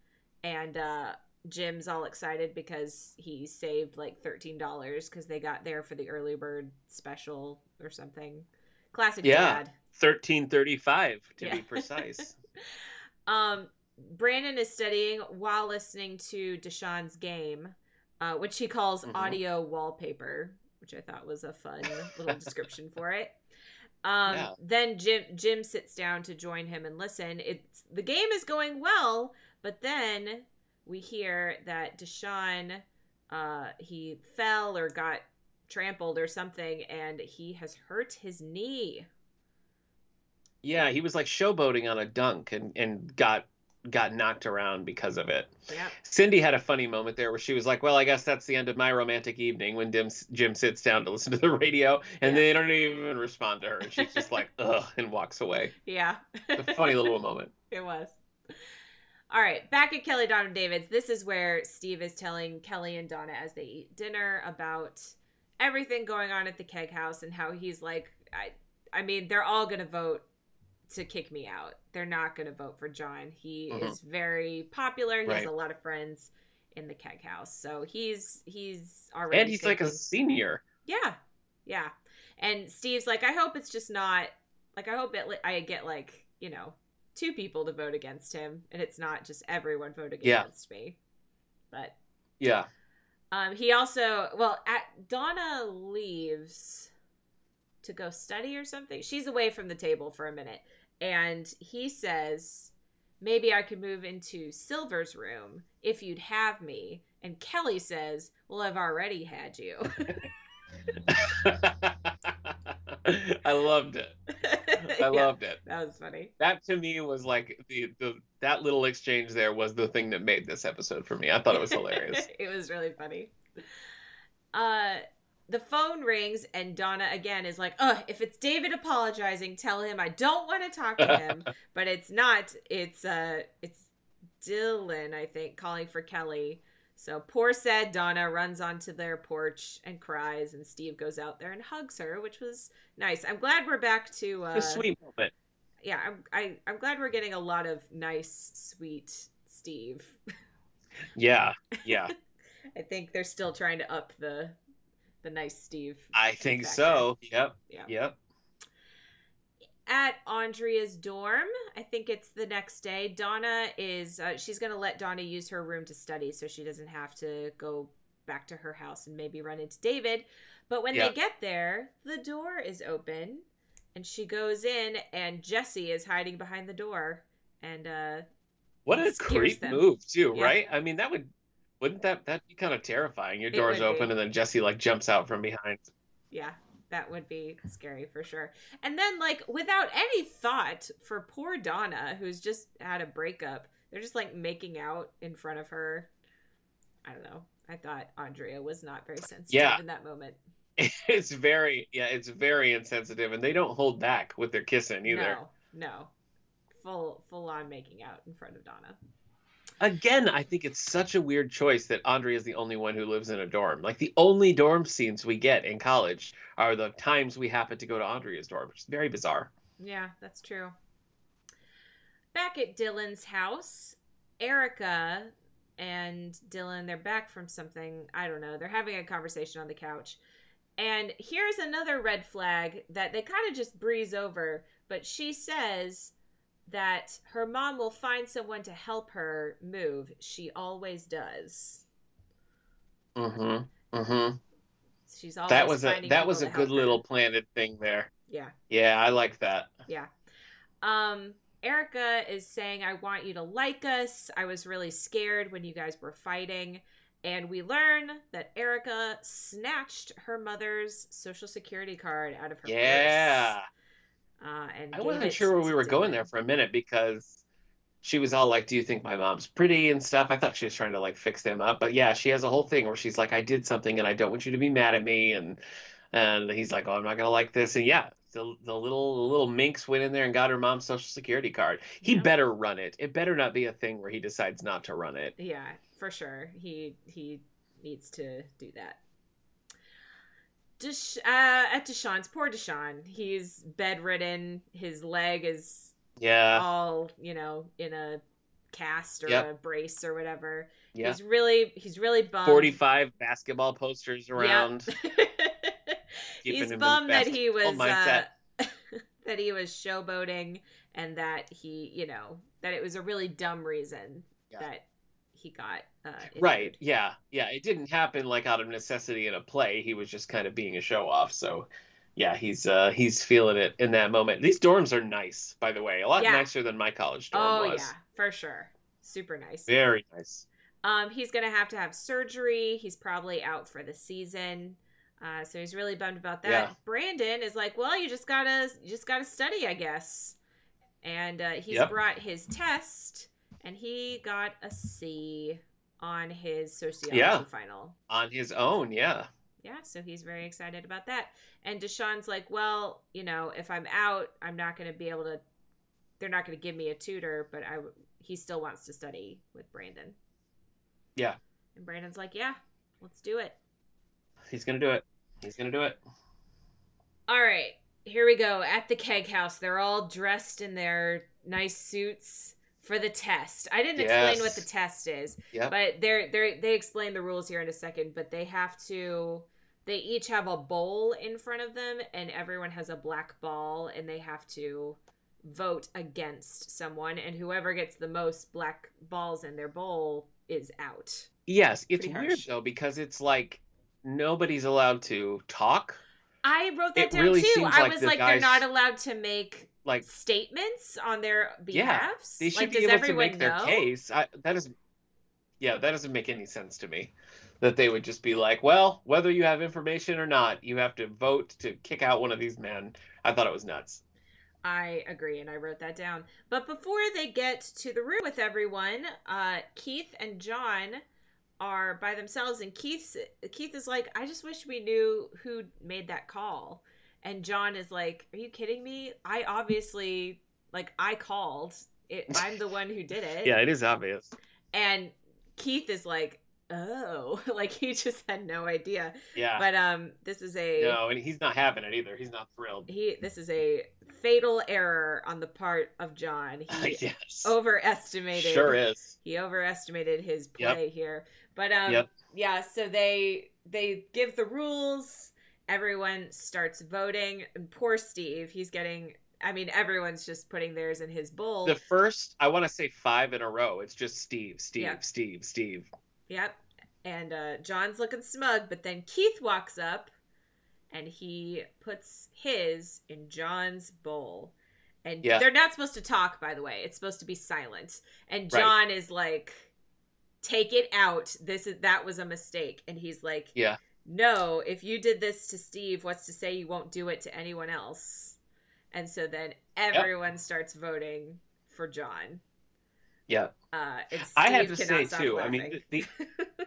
and uh, Jim's all excited because he saved like $13 because they got there for the early bird special or something. Classic Yeah. dad. 1335 to Yeah. be precise. Um, Brandon is studying while listening to Deshaun's game, uh, which he calls Mhm. audio wallpaper, which I thought was a fun little description for it. Um. Then Jim Jim sits down to join him and listen. It's the game is going well, but then we hear that Deshaun uh, he fell or got trampled or something, and he has hurt his knee. Yeah, he was like showboating on a dunk and, and got got knocked around because of it. Yeah. Cindy had a funny moment there where she was like, "Well, I guess that's the end of my romantic evening." When Jim, Jim sits down to listen to the radio, and Yeah. they don't even respond to her, and she's just like, "Ugh," and walks away. Yeah. A funny little moment. It was. All right, back at Kelly Donna David's. This is where Steve is telling Kelly and Donna as they eat dinner about everything going on at the keg house and how he's like, I, I mean, they're all gonna vote to kick me out. They're not gonna vote for John. He Mhm. is very popular. He has a lot of friends in the keg house, so he's he's already And he's like a senior. yeah, yeah. And Steve's like, I hope it's just not like I hope it I get like you know two people to vote against him, and it's not just everyone voting Yeah. against me. But Yeah. um, he also well, at Donna leaves to go study or something. She's away from the table for a minute, and he says, "Maybe I could move into Silver's room if you'd have me." And Kelly says, "Well, I've already had you." I loved it. I Yeah, loved it. that was funny. That to me was like the, the that little exchange there was the thing that made this episode for me. I thought it was hilarious. it was really funny. Uh the phone rings and Donna again is like, "Oh, if it's David apologizing, tell him I don't want to talk to him." but it's not. It's uh it's Dylan, I think, calling for Kelly. So poor sad Donna runs onto their porch and cries and Steve goes out there and hugs her, which was nice. I'm glad we're back to uh a sweet moment. yeah, I'm I, I'm glad we're getting a lot of nice, sweet Steve. Yeah, yeah. I think they're still trying to up the the nice Steve. I think factor. so. Yep. Yeah. Yep. At Andrea's dorm, I think it's the next day. Donna is uh, she's gonna let Donna use her room to study, so she doesn't have to go back to her house and maybe run into David. But when Yeah. they get there, the door is open, and she goes in, and Jesse is hiding behind the door, and uh, What a creep them. move too, Yeah. right? I mean, that would wouldn't that that'd be kind of terrifying? Your It door's open be. and then Jesse like jumps out from behind. Yeah, that would be scary for sure. And then, like, without any thought for poor Donna, who's just had a breakup, they're just like making out in front of her. I don't know. I thought Andrea was not very sensitive Yeah. in that moment. It's very yeah, it's very insensitive, and they don't hold back with their kissing either. No, no, full full on making out in front of Donna. Again, I think it's such a weird choice that Andre is the only one who lives in a dorm. Like the only dorm scenes we get in college are the times we happen to go to Andrea's dorm, which is very bizarre. Yeah, that's true. Back at Dylan's house, Erica and Dylan, they're back from something. I don't know. They're having a conversation on the couch. And here's another red flag that they kind of just breeze over. But she says that her mom will find someone to help her move. She always does. Mm-hmm. Mm-hmm. She's always That was a that was a good little planted thing there. Yeah. Yeah, I like that. Yeah. Um, Erica is saying, I want you to like us. I was really scared when you guys were fighting. And we learn that Erica snatched her mother's social security card out of her Yeah. purse. Uh, and I wasn't sure where we were going there for a minute because she was all like, "Do you think my mom's pretty and stuff?" I thought she was trying to like fix them up, but yeah, she has a whole thing where she's like, "I did something and I don't want you to be mad at me," and and he's like, "Oh, I'm not gonna like this," and yeah, the the little the little minx went in there and got her mom's social security card. He Yeah. better run it. It better not be a thing where he decides not to run it. Yeah, for sure. He he needs to do that. Desh- uh, at Deshaun's poor Deshaun. He's bedridden. His leg is Yeah, all you know in a cast or Yep. a brace or whatever. yeah. He's really he's really bummed. Forty-five basketball posters around. keeping he's bummed that he was basketball uh, that he was showboating and that he you know that it was a really dumb reason Yeah. that he got uh, Right. Yeah. Yeah. It didn't happen like out of necessity in a play. He was just kind of being a show off. So yeah, he's uh he's feeling it in that moment. These dorms are nice, by the way. A lot Yeah. nicer than my college dorm Oh was. yeah, for sure. Super nice. Very nice. Um, he's gonna have to have surgery. He's probably out for the season. Uh, so he's really bummed about that. Yeah. Brandon is like, well, you just gotta, you just gotta study, I guess. And uh, he's Yep. brought his test, and he got a C on his sociology Yeah. final. On his own, yeah. Yeah, so he's very excited about that. And Deshaun's like, well, you know, if I'm out, I'm not gonna be able to they're not going to give me a tutor, but I. he still wants to study with Brandon. Yeah. And Brandon's like, yeah, let's do it. He's gonna do it. He's gonna do it. All right, here we go. At the keg house, they're all dressed in their nice suits for the test. I didn't explain what the test is, Yep. but they're they they explain the rules here in a second. But they have to. They each have a bowl in front of them, and everyone has a black ball, and they have to vote against someone, and whoever gets the most black balls in their bowl is out. Yes, it's Pretty weird harsh. though because it's like nobody's allowed to talk. I wrote that It down really too. I like was like, guys- they're not allowed to make Like statements on their Yeah, behalfs. they should like, be does able to make their know? case. I, that doesn't. Yeah, that doesn't make any sense to me. That they would just be like, well, whether you have information or not, you have to vote to kick out one of these men. I thought it was nuts. I agree, and I wrote that down. But before they get to the room with everyone, uh, Keith and John are by themselves, and Keith's Keith is like, "I just wish we knew who made that call." And John is like, "Are you kidding me? I obviously like I called. It, I'm the one who did it." Yeah, it is obvious. And Keith is like, "Oh," like he just had no idea. Yeah. But um, this is a no, and he's not having it either. He's not thrilled. he this is a fatal error on the part of John. He yes. overestimated Sure is. he overestimated his Yep. play here. But um Yep. yeah, so they they give the rules, everyone starts voting, and poor Steve, he's getting I mean everyone's just putting theirs in his bowl. The first, I want to say five in a row. It's just Steve, Steve, Yeah. Steve, Steve. Yep. And uh, John's looking smug, but then Keith walks up and he puts his in John's bowl. And Yeah. they're not supposed to talk, by the way. It's supposed to be silent. And Right. John is like, "Take it out. This is that was a mistake." And he's like, Yeah. "No, if you did this to Steve, what's to say you won't do it to anyone else?" And so then everyone starts voting for John. Yeah. Uh, I have to say too. I mean, the, the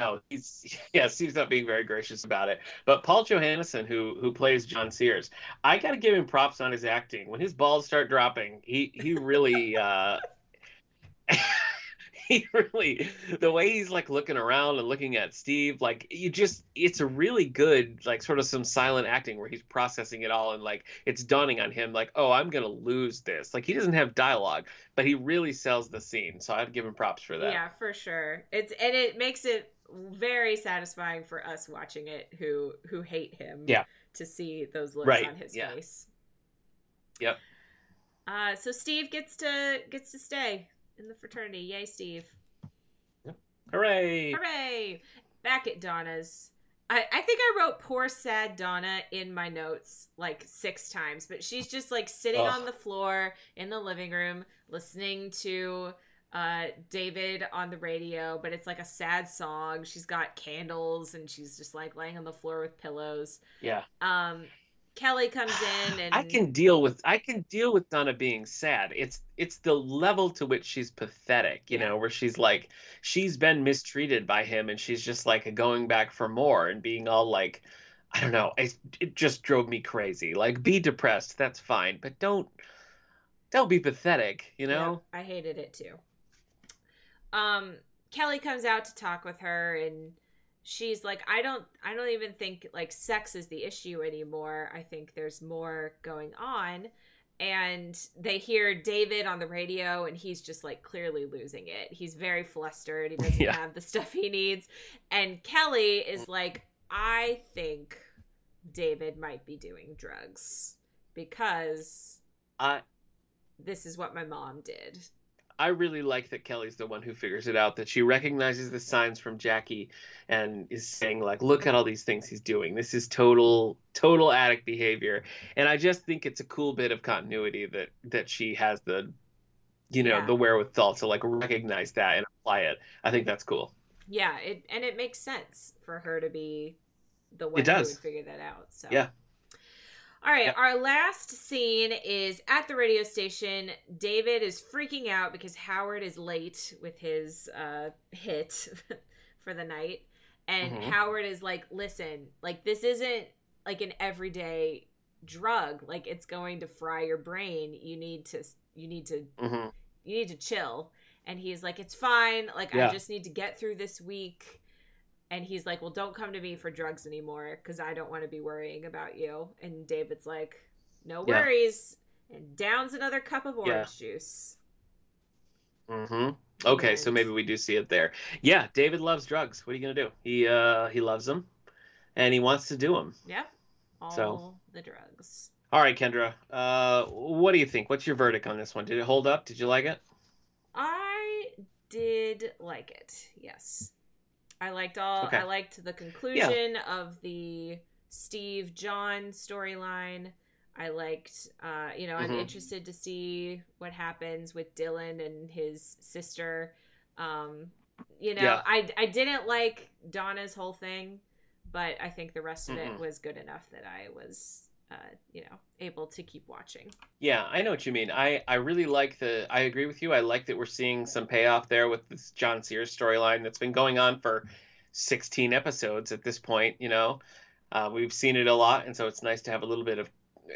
no, he's yeah, Steve's not being very gracious about it. But Paul Johansson, who who plays John Sears, I got to give him props on his acting. When his balls start dropping, he he really. uh He really, the way he's like looking around and looking at Steve, like you just, it's a really good, like sort of some silent acting where he's processing it all and like it's dawning on him, like, oh, I'm gonna lose this. Like he doesn't have dialogue, but he really sells the scene. So I'd give him props for that. Yeah, for sure. It's and it makes it very satisfying for us watching it who who hate him. Yeah. To see those looks Right, on his yeah. face. Yep. Uh so Steve gets to gets to stay in the fraternity. Yay, Steve. Yep. Hooray! Hooray! Back at Donna's. I, I think I wrote poor sad Donna in my notes like six times, but she's just like sitting Ugh. on the floor in the living room listening to uh David on the radio, but it's like a sad song. She's got candles and she's just like laying on the floor with pillows. Yeah. Um Kelly comes in and I can deal with I can deal with Donna being sad. It's it's the level to which she's pathetic, you know, where she's like she's been mistreated by him and she's just like going back for more and being all like I don't know, it, it just drove me crazy. Like be depressed, that's fine, but don't don't be pathetic, you know? Yeah, I hated it too. Um, Kelly comes out to talk with her, and she's like, "I don't, I don't even think like sex is the issue anymore. I think there's more going on." And they hear David on the radio, and he's just like clearly losing it. He's very flustered. He doesn't Yeah. have the stuff he needs. And Kelly is like, "I think David might be doing drugs because I this is what my mom did." I really like that Kelly's the one who figures it out, that she recognizes the signs from Jackie and is saying, like, look at all these things he's doing. This is total, total addict behavior. And I just think it's a cool bit of continuity that that she has the you know, Yeah. the wherewithal to like recognize that and apply it. I think that's cool. Yeah, it and it makes sense for her to be the one It who would figure that out. So Yeah. All right, Yep. our last scene is at the radio station. David is freaking out because Howard is late with his uh, hit for the night. And Mhm. Howard is like, listen, like, this isn't like an everyday drug like it's going to fry your brain you need to you need to hmm you need to chill and he's like it's fine like Yeah. i just need to get through this week and he's like well don't come to me for drugs anymore because i don't want to be worrying about you and david's like no Yeah. worries and downs another cup of Yeah. orange juice hmm Okay, so maybe we do see it there. Yeah, David loves drugs. What are you gonna do? He uh he loves them, and he wants to do them. yeah all So- the drugs All right, Kendra. Uh, what do you think? What's your verdict on this one? Did it hold up? Did you like it? I did like it. Yes. I liked all Okay. I liked the conclusion of the Steve John storyline. I liked uh you know, I'm Mhm. interested to see what happens with Dylan and his sister. Um you know, Yeah. I I didn't like Donna's whole thing, but I think the rest of it Mm-mm. was good enough that I was uh, you know, able to keep watching. Yeah, I know what you mean. I I really like the. I agree with you. I like that we're seeing some payoff there with this John Sears storyline that's been going on for 16 episodes at this point. You know, uh, we've seen it a lot, and so it's nice to have a little bit of,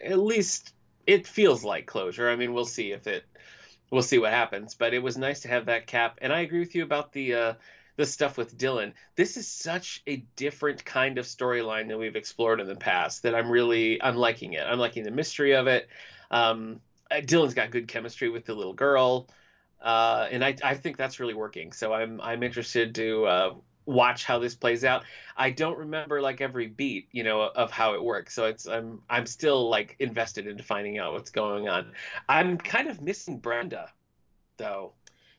at least it feels like closure. I mean, we'll see if it, we'll see what happens. But it was nice to have that cap, and I agree with you about the. Uh, the stuff with Dylan. This is such a different kind of storyline than we've explored in the past that I'm really I'm liking it. I'm liking the mystery of it. Um, uh, Dylan's got good chemistry with the little girl, uh, and I I think that's really working. So I'm I'm interested to uh, watch how this plays out. I don't remember like every beat, you know, of how it works. So it's I'm I'm still like invested into finding out what's going on. I'm kind of missing Brenda, though.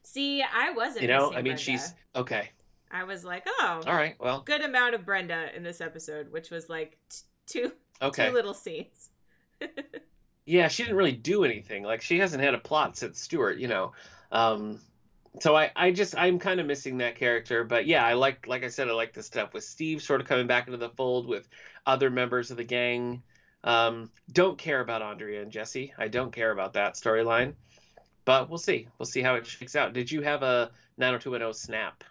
See, I wasn't You know, I mean, Brenda. she's okay. I was like, oh, All right, well, good amount of Brenda in this episode, which was like t- two okay. two little scenes. yeah, she didn't really do anything. Like she hasn't had a plot since Stuart, you know. Um, so I, I just I'm kind of missing that character. But yeah, I like like I said, I like the stuff with Steve sort of coming back into the fold with other members of the gang. Um, don't care about Andrea and Jesse. I don't care about that storyline. But we'll see. We'll see how it shakes out. Did you have a 90210 snap?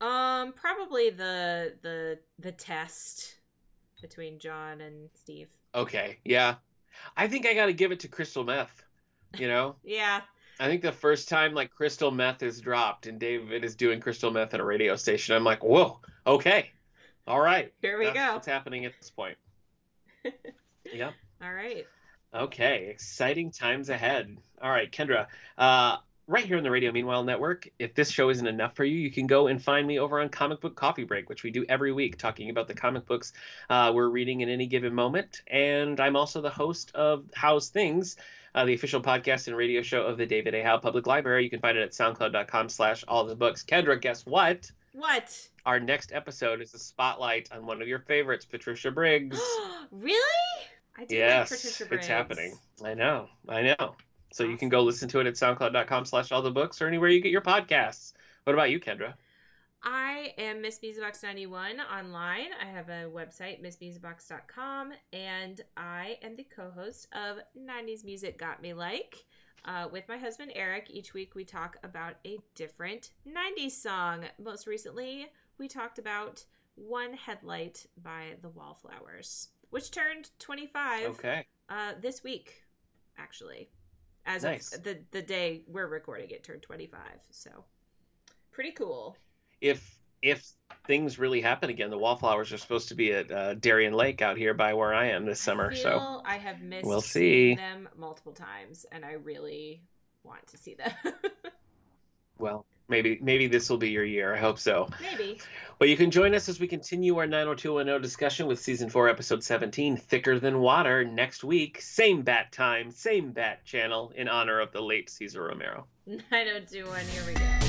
Um, probably the the the test between John and Steve. Okay, yeah. I think I got to give it to Crystal Meth. You know, Yeah, I think the first time like crystal meth is dropped and David is doing crystal meth at a radio station, I'm like, whoa, okay, all right. here we That's go. what's happening at this point. yep. All right. Okay, exciting times ahead. All right, Kendra, uh, right here on the Radio Meanwhile Network. If this show isn't enough for you, you can go and find me over on Comic Book Coffee Break, which we do every week, talking about the comic books uh, we're reading in any given moment. And I'm also the host of How's Things, uh, the official podcast and radio show of the David A. Howe Public Library. You can find it at soundcloud.com slash all the books. Kendra, guess what? What? Our next episode is a spotlight on one of your favorites, Patricia Briggs. really? I do yes, like Patricia Briggs. it's happening. I know, I know. So you can go listen to it at soundcloud.com slash all the books or anywhere you get your podcasts. What about you, Kendra? I am Miss Beesbox91 online. I have a website, missbeesbox.com, and I am the co host of 90s Music Got Me Like. Uh, with my husband Eric, each week we talk about a different 90s song. Most recently, we talked about One Headlight by the Wallflowers, which turned 25 Okay. uh, this week, actually. As Nice. of the, the day we're recording it, turned 25. So, pretty cool. If if things really happen again, the wallflowers are supposed to be at uh, Darien Lake out here by where I am this summer. So I have missed we'll see. them multiple times, and I really want to see them. well, maybe maybe this will be your year. I hope so. Maybe. Well, you can join us as we continue our 90210 discussion with season four, episode 17, Thicker Than Water, next week. Same bat time, same bat channel, in honor of the late Cesar Romero. 9021, here we go.